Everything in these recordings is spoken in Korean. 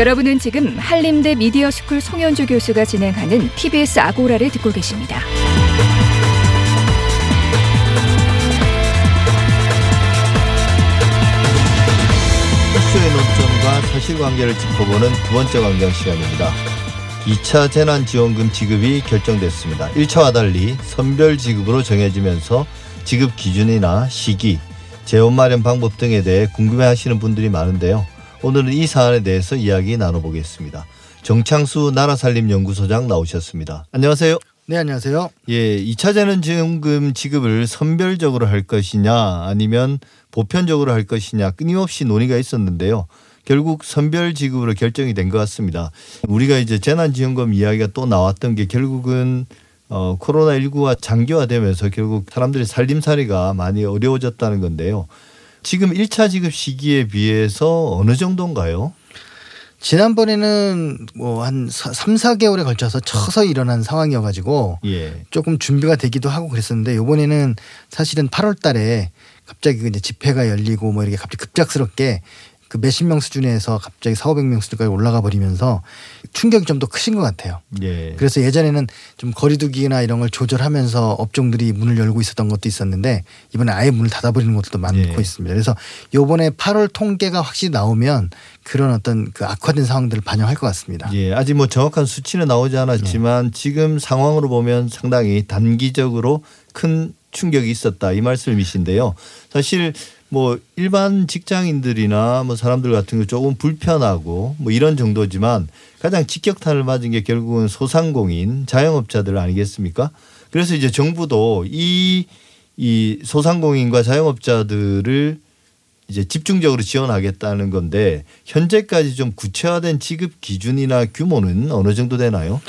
여러분은 지금 한림대 미디어 스쿨 송현주 교수가 진행하는 TBS 아고라를 듣고 계십니다. 뉴스의 논점과 사실관계를 짚어보는 두 번째 광장 시간입니다. 2차 재난지원금 지급이 결정됐습니다. 1차와 달리 선별 지급으로 정해지면서 지급 기준이나 시기, 재원 마련 방법 등에 대해 궁금해하시는 분들이 많은데요. 오늘은 이 사안에 대해서 이야기 나눠보겠습니다. 정창수 나라살림연구소장 나오셨습니다. 안녕하세요. 네, 안녕하세요. 예, 2차 재난지원금 지급을 선별적으로 할 것이냐 아니면 보편적으로 할 것이냐 끊임없이 논의가 있었는데요. 결국 선별 지급으로 결정이 된 것 같습니다. 우리가 이제 재난지원금 이야기가 또 나왔던 게 결국은 어, 코로나19가 장기화되면서 결국 사람들의 살림살이가 많이 어려워졌다는 건데요. 지금 1차 지급 시기에 비해서 어느 정도인가요? 지난번에는 뭐한 3, 4개월에 걸쳐서 쳐서 일어난 상황이어 가지고 예. 조금 준비가 되기도 하고 그랬었는데 요번에는 사실은 8월 달에 갑자기 이제 집회가 열리고 뭐 이렇게 갑자기 급작스럽게 그 몇십 명 수준에서 갑자기 4, 500명 수준까지 올라가 버리면서 충격이 좀 더 크신 것 같아요. 예. 그래서 예전에는 좀 거리두기나 이런 걸 조절하면서 업종들이 문을 열고 있었던 것도 있었는데 이번에 아예 문을 닫아버리는 것도 많고 예. 있습니다. 그래서 요번에 8월 통계가 확실히 나오면 그런 어떤 그 악화된 상황들을 반영할 것 같습니다. 예, 아직 뭐 정확한 수치는 나오지 않았지만 지금 상황으로 보면 상당히 단기적으로 큰 충격이 있었다 이 말씀이신데요. 사실 뭐 일반 직장인들이나 뭐 사람들 같은 거 조금 불편하고 뭐 이런 정도지만 가장 직격탄을 맞은 게 결국은 소상공인 자영업자들 아니겠습니까? 그래서 이제 정부도 이, 이 소상공인과 자영업자들을 이제 집중적으로 지원하겠다는 건데 현재까지 좀 구체화된 지급 기준이나 규모는 어느 정도 되나요?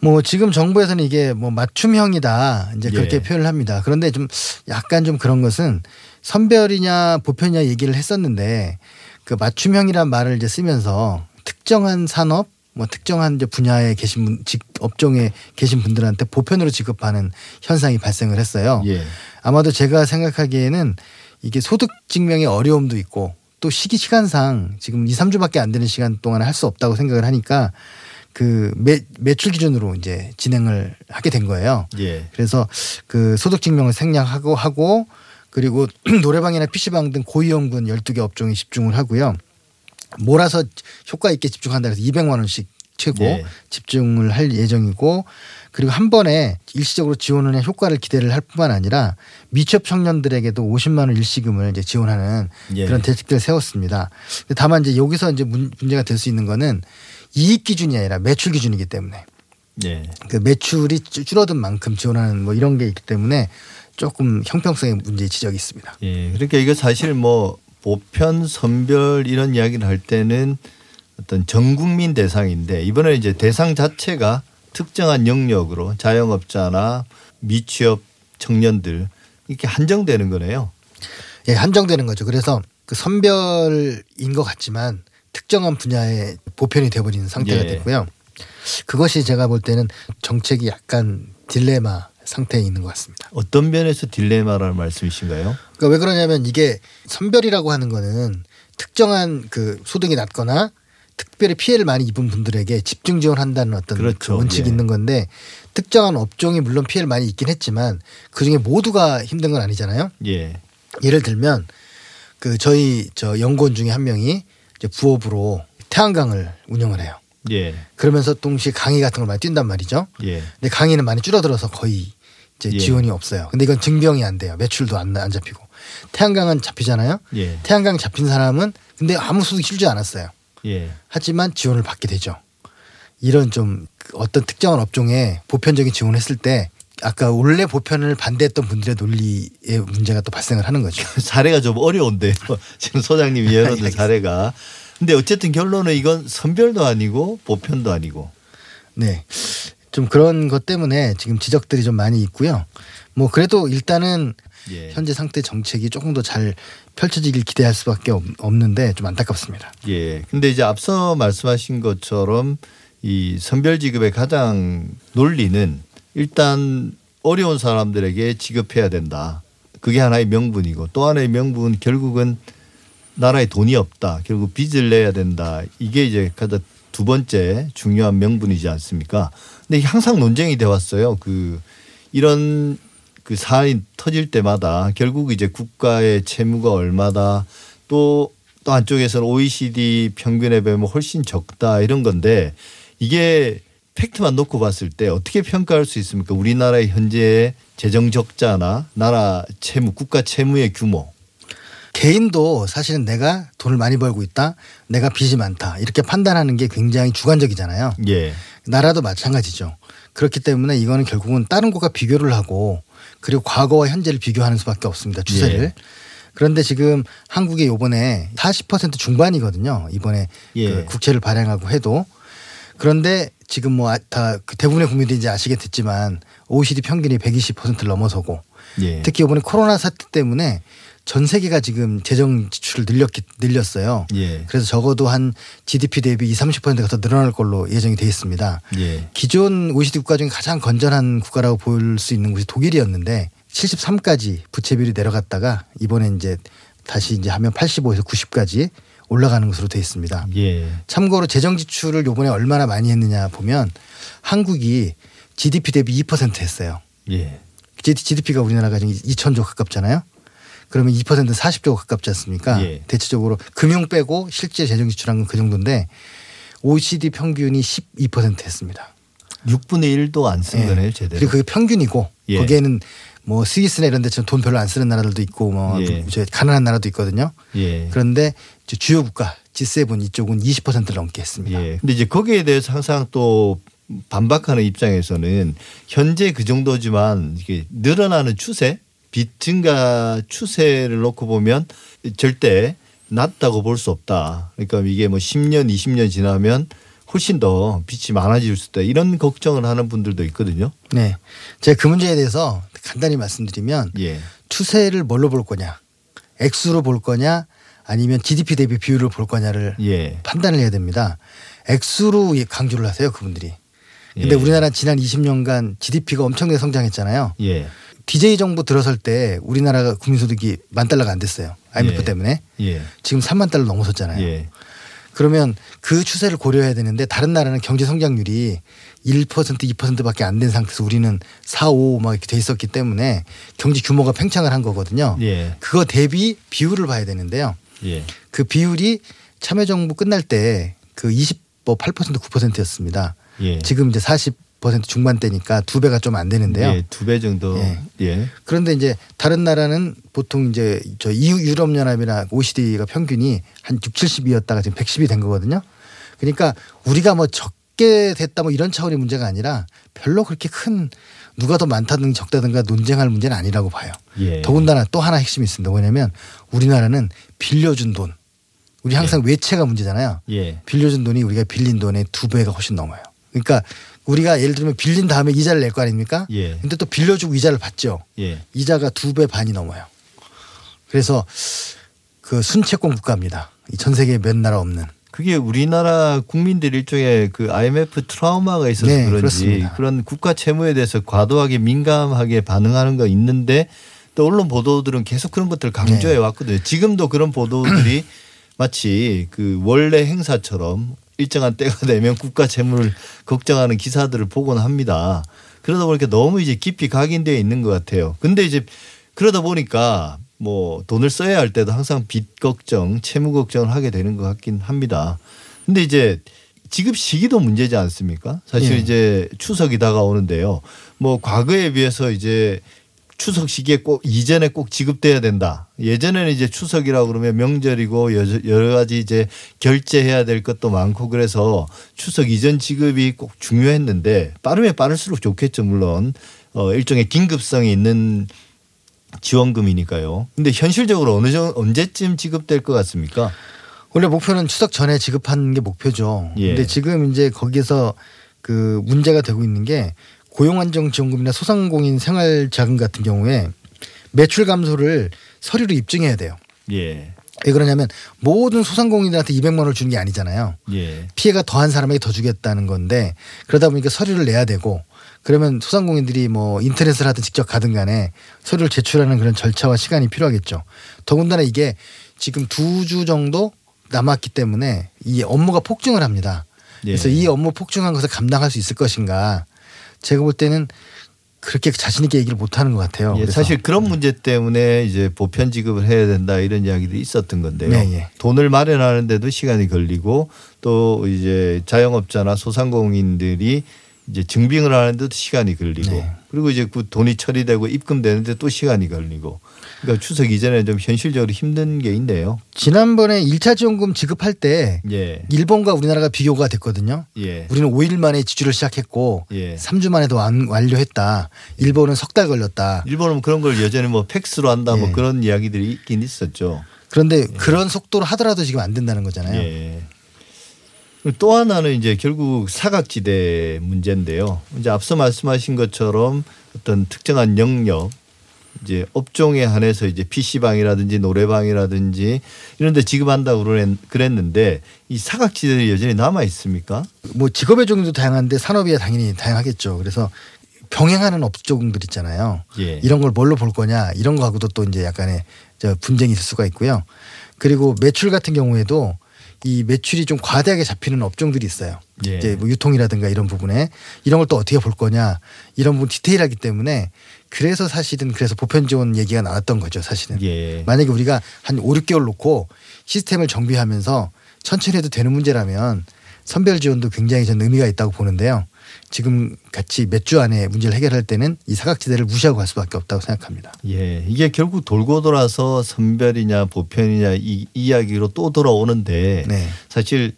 뭐 지금 정부에서는 이게 뭐 맞춤형이다 이제 그렇게 예. 표현을 합니다. 그런데 좀 약간 좀 그런 것은 선별이냐 보편이냐 얘기를 했었는데 그 맞춤형이란 말을 이제 쓰면서 특정한 산업 뭐 특정한 이제 분야에 계신 분, 직 업종에 계신 분들한테 보편으로 지급하는 현상이 발생을 했어요. 예. 아마도 제가 생각하기에는 이게 소득 증명의 어려움도 있고 또 시기 시간상 지금 2, 3주밖에 안 되는 시간 동안 할 수 없다고 생각을 하니까 그 매, 매출 기준으로 이제 진행을 하게 된 거예요. 예. 그래서 그 소득 증명을 생략하고 하고 그리고 노래방이나 PC방 등 고위험군 12개 업종에 집중을 하고요. 몰아서 효과 있게 집중한다 해서 200만 원씩 최고 네. 집중을 할 예정이고 그리고 한 번에 일시적으로 지원을 해 효과를 기대를 할 뿐만 아니라 미취업 청년들에게도 50만 원 일시금을 이제 지원하는 예. 그런 대책들을 세웠습니다. 다만 이제 여기서 이제 문- 문제가 될 수 있는 거는 이익 기준이 아니라 매출 기준이기 때문에 예. 그 매출이 줄- 줄어든 만큼 지원하는 뭐 이런 게 있기 때문에 조금 형평성의 문제 지적이 있습니다. 예. 그러니까 이거 사실 뭐 보편 선별 이런 이야기를 할 때는 어떤 전 국민 대상인데 이번에 이제 대상 자체가 특정한 영역으로 자영업자나 미취업 청년들 이렇게 한정되는 거네요. 예, 한정되는 거죠. 그래서 그 선별인 것 같지만 특정한 분야에 보편이 돼버리는 상태가 예. 됐고요. 그것이 제가 볼 때는 정책이 약간 딜레마 상태에 있는 것 같습니다. 어떤 면에서 딜레마라는 말씀이신가요? 그러니까 왜 그러냐면 이게 선별이라고 하는 거는 특정한 그 소득이 낮거나 특별히 피해를 많이 입은 분들에게 집중 지원한다는 어떤 그 그렇죠. 원칙이 예. 있는 건데 특정한 업종이 물론 피해를 많이 입긴 했지만 그 중에 모두가 힘든 건 아니잖아요. 예. 예를 들면 그 저희 저 연구원 중에 한 명이 이제 부업으로 태양광을 운영을 해요. 예. 그러면서 동시에 강의 같은 걸 많이 뛴단 말이죠. 예. 근데 강의는 많이 줄어들어서 거의 이제 예. 지원이 없어요. 근데 이건 증병이 안 돼요. 매출도 안, 안 잡히고. 태양광은 잡히잖아요. 예. 태양광 잡힌 사람은 근데 아무 소득이 실지 않았어요. 예. 하지만 지원을 받게 되죠. 이런 좀그 어떤 특정한 업종에 보편적인 지원을 했을 때 아까 원래 보편을 반대했던 분들의 논리의 문제가 또 발생을 하는 거죠. 사례가 좀 어려운데요. 지금 소장님이 알겠습니다. 사례가. 근데 어쨌든 결론은 이건 선별도 아니고 보편도 아니고. 네. 좀 그런 것 때문에 지금 지적들이 좀 많이 있고요. 뭐 그래도 일단은 예. 현재 상태 정책이 조금 더 잘 펼쳐지길 기대할 수밖에 없- 없는데 좀 안타깝습니다. 예. 근데 이제 앞서 말씀하신 것처럼 이 선별 지급의 가장 논리는 일단 어려운 사람들에게 지급해야 된다. 그게 하나의 명분이고 또 하나의 명분은 결국은 나라에 돈이 없다. 결국 빚을 내야 된다. 이게 이제 가장 두 번째 중요한 명분이지 않습니까? 근데 항상 논쟁이 돼 왔어요. 그 이런 그 사안이 터질 때마다 결국 이제 국가의 채무가 얼마다 또 또 한쪽에서는 OECD 평균에 비하면 훨씬 적다 이런 건데 이게 팩트만 놓고 봤을 때 어떻게 평가할 수 있습니까? 우리나라의 현재의 재정 적자나 나라 채무, 국가 채무의 규모. 개인도 사실은 내가 돈을 많이 벌고 있다, 내가 빚이 많다 이렇게 판단하는 게 굉장히 주관적이잖아요. 예. 나라도 마찬가지죠. 그렇기 때문에 이거는 결국은 다른 곳과 비교를 하고 그리고 과거와 현재를 비교하는 수밖에 없습니다. 추세를. 예. 그런데 지금 한국이 요번에 40% 중반이거든요. 이번에 예. 그 국채를 발행하고 해도 그런데 지금 뭐 다 대부분의 국민들이 이제 아시겠지만 OECD 평균이 120%를 넘어서고 예. 특히 이번에 코로나 사태 때문에 전 세계가 지금 재정 지출을 늘렸기 늘렸어요. 예. 그래서 적어도 한 GDP 대비 20, 30%가 더 늘어날 걸로 예정이 돼 있습니다. 예. 기존 OECD 국가 중에 가장 건전한 국가라고 볼 수 있는 곳이 독일이었는데 73까지 부채 비율이 내려갔다가 이번에 이제 다시 이제 하면 85에서 90까지 올라가는 것으로 돼 있습니다. 예. 참고로 재정 지출을 요번에 얼마나 많이 했느냐 보면 한국이 GDP 대비 2% 했어요. 예. GDP가 우리나라가 지금 2천조 가깝잖아요. 그러면 2%는 40조 가깝지 않습니까? 예. 대체적으로 금융 빼고 실제 재정 지출한 건 그 정도인데 OECD 평균이 12% 했습니다. 6분의 1도 안쓴 예. 거네요, 제대로. 그리고 그게 평균이고 예. 거기에는 뭐 스위스나 이런 데처럼 돈 별로 안 쓰는 나라들도 있고 뭐 예. 저 가난한 나라도 있거든요. 예. 그런데 주요 국가 G7 이쪽은 20%를 넘게 했습니다. 예. 근데 이제 거기에 대해서 항상 또 반박하는 입장에서는 현재 그 정도지만 이게 늘어나는 추세, 빚 증가 추세를 놓고 보면 절대 낮다고 볼 수 없다. 그러니까 이게 뭐 10년, 20년 지나면 훨씬 더 빚이 많아질 수 있다. 이런 걱정을 하는 분들도 있거든요. 네. 제가 그 문제에 대해서 간단히 말씀드리면 예. 추세를 뭘로 볼 거냐? 액수로 볼 거냐? 아니면 GDP 대비 비율을 볼 거냐를 예. 판단을 해야 됩니다. 액수로 강조를 하세요, 그분들이. 근데 예. 우리나라 지난 20년간 GDP가 엄청나게 성장했잖아요. 예. DJ 정부 들어설 때 우리나라가 국민소득이 만 달러가 안 됐어요. IMF 예. 때문에. 예. 지금 3만 달러 넘어섰잖아요. 예. 그러면 그 추세를 고려해야 되는데 다른 나라는 경제 성장률이 1% 2%밖에 안 된 상태에서 우리는 4, 5 막 이렇게 돼 있었기 때문에 경제 규모가 팽창을 한 거거든요. 예. 그거 대비 비율을 봐야 되는데요. 예. 그 비율이 참여정부 끝날 때 그28% 9%였습니다. 예. 지금 이제 40% 중반대니까 두 배가 좀 안 되는데요. 예. 두배 정도. 예. 예. 그런데 이제 다른 나라는 보통 이제 저 EU 유럽 연합이나 OECD가 평균이 한 6, 70이었다가 지금 110이 된 거거든요. 그러니까 우리가 뭐 적게 됐다 뭐 이런 차원의 문제가 아니라 별로 그렇게 큰 누가 더 많다든가 적다든가 논쟁할 문제는 아니라고 봐요. 예. 더군다나 또 하나 핵심이 있습니다. 뭐냐면 우리나라는 빌려준 돈. 우리 항상 외채가 문제잖아요. 예. 빌려준 돈이 우리가 빌린 돈의 두 배가 훨씬 넘어요. 그러니까 우리가 예를 들면 빌린 다음에 이자를 낼 거 아닙니까? 예. 근데 또 빌려주고 이자를 받죠. 예. 이자가 두 배 반이 넘어요. 그래서 그 순채권 국가입니다. 이전 세계에 몇 나라 없는. 그게 우리나라 국민들 일종의 그 IMF 트라우마가 있어서 네, 그런지 그렇습니다. 그런 국가 채무에 대해서 과도하게 민감하게 반응하는 거 있는데 또 언론 보도들은 계속 그런 것들을 강조해 네. 왔거든요. 지금도 그런 보도들이 마치 그 원래 행사처럼 일정한 때가 되면 국가 채무를 걱정하는 기사들을 보곤 합니다. 그러다 보니까 너무 이제 깊이 각인되어 있는 것 같아요. 근데 이제 그러다 보니까 뭐 돈을 써야 할 때도 항상 빚 걱정, 채무 걱정을 하게 되는 것 같긴 합니다. 근데 이제 지급 시기도 문제지 않습니까? 사실 예. 이제 추석이 다가오는데요. 뭐 과거에 비해서 이제 추석 시기에 꼭 이전에 꼭 지급돼야 된다. 예전에는 이제 추석이라고 그러면 명절이고 여- 여러 가지 이제 결제해야 될 것도 많고 그래서 추석 이전 지급이 꼭 중요했는데 빠르면 빠를수록 좋겠죠 물론 어 일종의 긴급성이 있는 지원금이니까요. 근데 현실적으로 어느 정도 언제쯤 지급될 것 같습니까? 원래 목표는 추석 전에 지급하는 게 목표죠. 예. 근데 지금 이제 거기서 그 문제가 되고 있는 게 고용안정지원금이나 소상공인 생활자금 같은 경우에 매출 감소를 서류로 입증해야 돼요. 예. 왜 그러냐면 모든 소상공인들한테 200만 원을 주는 게 아니잖아요. 예. 피해가 더한 사람에게 더 주겠다는 건데 그러다 보니까 서류를 내야 되고 그러면 소상공인들이 뭐 인터넷을 하든 직접 가든 간에 서류를 제출하는 그런 절차와 시간이 필요하겠죠. 더군다나 이게 지금 두 주 정도 남았기 때문에 이 업무가 폭증을 합니다. 그래서 예. 이 업무 폭증한 것을 감당할 수 있을 것인가? 제가 볼 때는 그렇게 자신 있게 얘기를 못 하는 것 같아요. 예, 사실 그런 문제 때문에 이제 보편 지급을 해야 된다 이런 이야기들이 있었던 건데요. 네, 예. 돈을 마련하는데도 시간이 걸리고 또 이제 자영업자나 소상공인들이 이제 증빙을 하는데도 시간이 걸리고 네. 그리고 이제 그 돈이 처리되고 입금되는데 또 시간이 걸리고 그러니까 추석 이전에 좀 현실적으로 힘든 게 있네요. 지난번에 1차 지원금 지급할 때 예. 일본과 우리나라가 비교가 됐거든요. 예. 우리는 5일 만에 지출을 시작했고 예. 3주 만에도 완, 완료했다. 일본은 석 달 걸렸다. 일본은 그런 걸 여전히 뭐 팩스로 한다 뭐 예. 그런 이야기들이 있긴 있었죠. 그런데 그런 속도로 하더라도 지금 안 된다는 거잖아요. 예. 또 하나는 이제 결국 사각지대 문제인데요. 이제 앞서 말씀하신 것처럼 어떤 특정한 영역 이제 업종에 한해서 이제 PC방이라든지 노래방이라든지 이런 데 지급한다고 그랬- 그랬는데 이 사각지대는 여전히 남아 있습니까? 뭐 직업의 종류도 다양한데 산업이 당연히 다양하겠죠. 그래서 병행하는 업종들 있잖아요. 예. 이런 걸 뭘로 볼 거냐 이런 거하고도 또 이제 약간의 저 분쟁이 있을 수가 있고요. 그리고 매출 같은 경우에도 이 매출이 좀 과대하게 잡히는 업종들이 있어요. 예. 이제 뭐 유통이라든가 이런 부분에 이런 걸 또 어떻게 볼 거냐 이런 부분 디테일하기 때문에 그래서 사실은 그래서 보편 지원 얘기가 나왔던 거죠. 사실은 예. 만약에 우리가 한 5, 6개월 놓고 시스템을 정비하면서 천천히 해도 되는 문제라면 선별 지원도 굉장히 저는 의미가 있다고 보는데요. 지금 같이 몇 주 안에 문제를 해결할 때는 이 사각지대를 무시하고 갈 수밖에 없다고 생각합니다. 예, 이게 결국 돌고 돌아서 선별이냐 보편이냐 이 이야기로 또 돌아오는데 네. 사실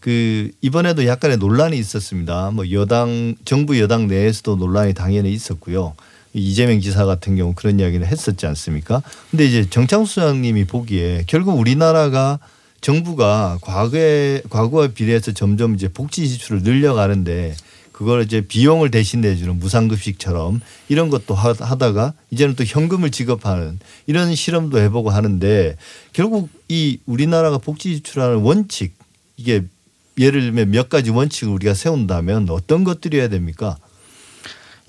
그 이번에도 약간의 논란이 있었습니다. 뭐 여당 정부 여당 내에서도 논란이 당연히 있었고요. 이재명 지사 같은 경우 그런 이야기를 했었지 않습니까? 근데 이제 정창수 소장님이 보기에 결국 우리나라가 정부가 과거에 과거와 비례해서 점점 이제 복지 지출을 늘려가는데 그걸 이제 비용을 대신 내주는 무상급식처럼 이런 것도 하- 하다가 이제는 또 현금을 지급하는 이런 실험도 해보고 하는데 결국 이 우리나라가 복지 지출하는 원칙 이게 예를 들면 몇 가지 원칙을 우리가 세운다면 어떤 것들이어야 됩니까?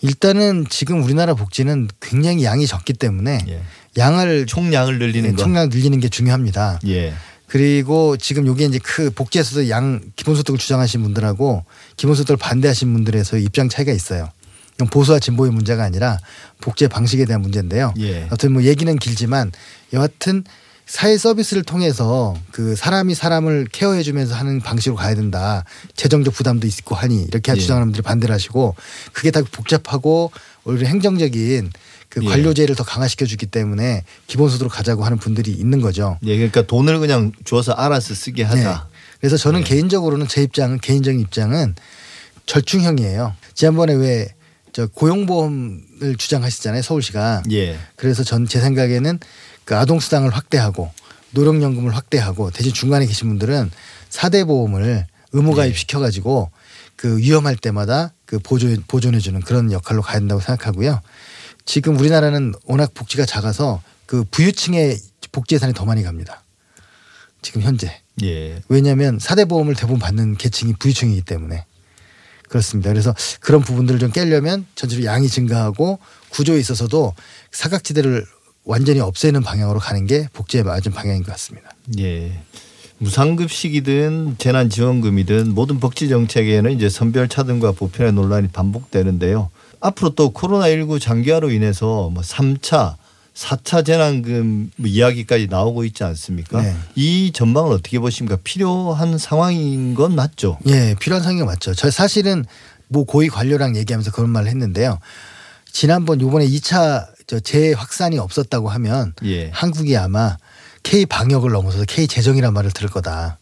일단은 지금 우리나라 복지는 굉장히 양이 적기 때문에 예. 양을 총량을 늘리는 거. 총량 늘리는 게 중요합니다. 예. 그리고 지금 요게 이제 그 복지에서도 양 기본소득을 주장하신 분들하고 기본소득을 반대하신 분들에서 입장 차이가 있어요. 보수와 진보의 문제가 아니라 복지의 방식에 대한 문제인데요. 예. 아무튼 뭐 얘기는 길지만 여하튼 사회 서비스를 통해서 그 사람이 사람을 케어해 주면서 하는 방식으로 가야 된다. 재정적 부담도 있고 하니 이렇게 예. 주장하는 분들이 반대를 하시고 그게 다 복잡하고 오히려 행정적인 그 예. 관료제를 더 강화시켜 주기 때문에 기본소득으로 가자고 하는 분들이 있는 거죠. 예. 그러니까 돈을 그냥 줘서 알아서 쓰게 하자. 네. 그래서 저는 네. 개인적으로는 제 입장은 개인적인 입장은 절충형이에요. 지난번에 왜 저 고용보험을 주장하시잖아요 서울시가. 예. 그래서 전 제 생각에는 그 아동 수당을 확대하고 노령연금을 확대하고 대신 중간에 계신 분들은 사대 보험을 의무 가입 예. 시켜 가지고 그 위험할 때마다 그 보조 보존해 주는 그런 역할로 가야 된다고 생각하고요. 지금 우리나라는 워낙 복지가 작아서 그 부유층의 복지 예산이 더 많이 갑니다. 지금 현재. 예. 왜냐하면 사대 보험을 대부분 받는 계층이 부유층이기 때문에 그렇습니다. 그래서 그런 부분들을 좀 깨려면 전체로 양이 증가하고 구조에 있어서도 사각지대를 완전히 없애는 방향으로 가는 게 복지에 맞은 방향인 것 같습니다. 예. 무상급식이든 재난지원금이든 모든 복지 정책에는 이제 선별 차등과 보편의 논란이 반복되는데요. 앞으로 또 코로나19 장기화로 인해서 뭐 3차, 4차 재난금 뭐 이야기까지 나오고 있지 않습니까? 네. 이 전망을 어떻게 보십니까? 필요한 상황인 건 맞죠? 예, 필요한 상황이 맞죠. 저 사실은 뭐 고위 관료랑 얘기하면서 그런 말을 했는데요. 지난번 요번에 2차 저 재확산이 없었다고 하면 예. 한국이 아마 K 방역을 넘어서서 K 재정이란 말을 들을 거다.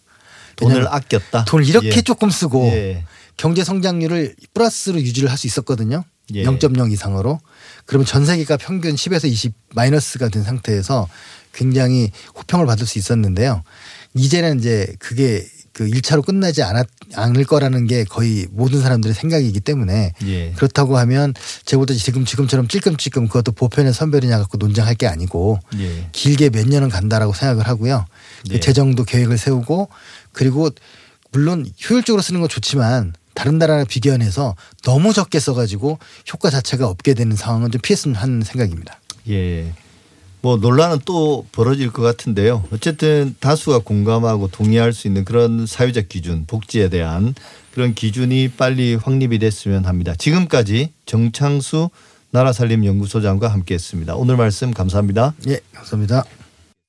돈을 아꼈다. 돈을 이렇게 예. 조금 쓰고 예. 경제 성장률을 플러스로 유지를 할 수 있었거든요. 예. 0.0 이상으로. 그러면 전 세계가 평균 10에서 20 마이너스가 된 상태에서 굉장히 호평을 받을 수 있었는데요. 이제는 이제 그게 그 1차로 끝나지 않았, 않을 거라는 게 거의 모든 사람들의 생각이기 때문에 예. 그렇다고 하면 제가 볼때 지금 지금처럼 찔끔찔끔 그것도 보편의 선별이냐 갖고 논쟁할 게 아니고 예. 길게 몇 년은 간다라고 생각을 하고요. 그 예. 재정도 계획을 세우고 그리고 물론 효율적으로 쓰는 건 좋지만 다른 나라랑 비교해서 너무 적게 써가지고 효과 자체가 없게 되는 상황은 좀 피했으면 하는 생각입니다. 예. 뭐 논란은 또 벌어질 것 같은데요. 어쨌든 다수가 공감하고 동의할 수 있는 그런 사회적 기준, 복지에 대한 그런 기준이 빨리 확립이 됐으면 합니다. 지금까지 정창수 나라살림연구소장과 함께했습니다. 오늘 말씀 감사합니다. 예, 감사합니다.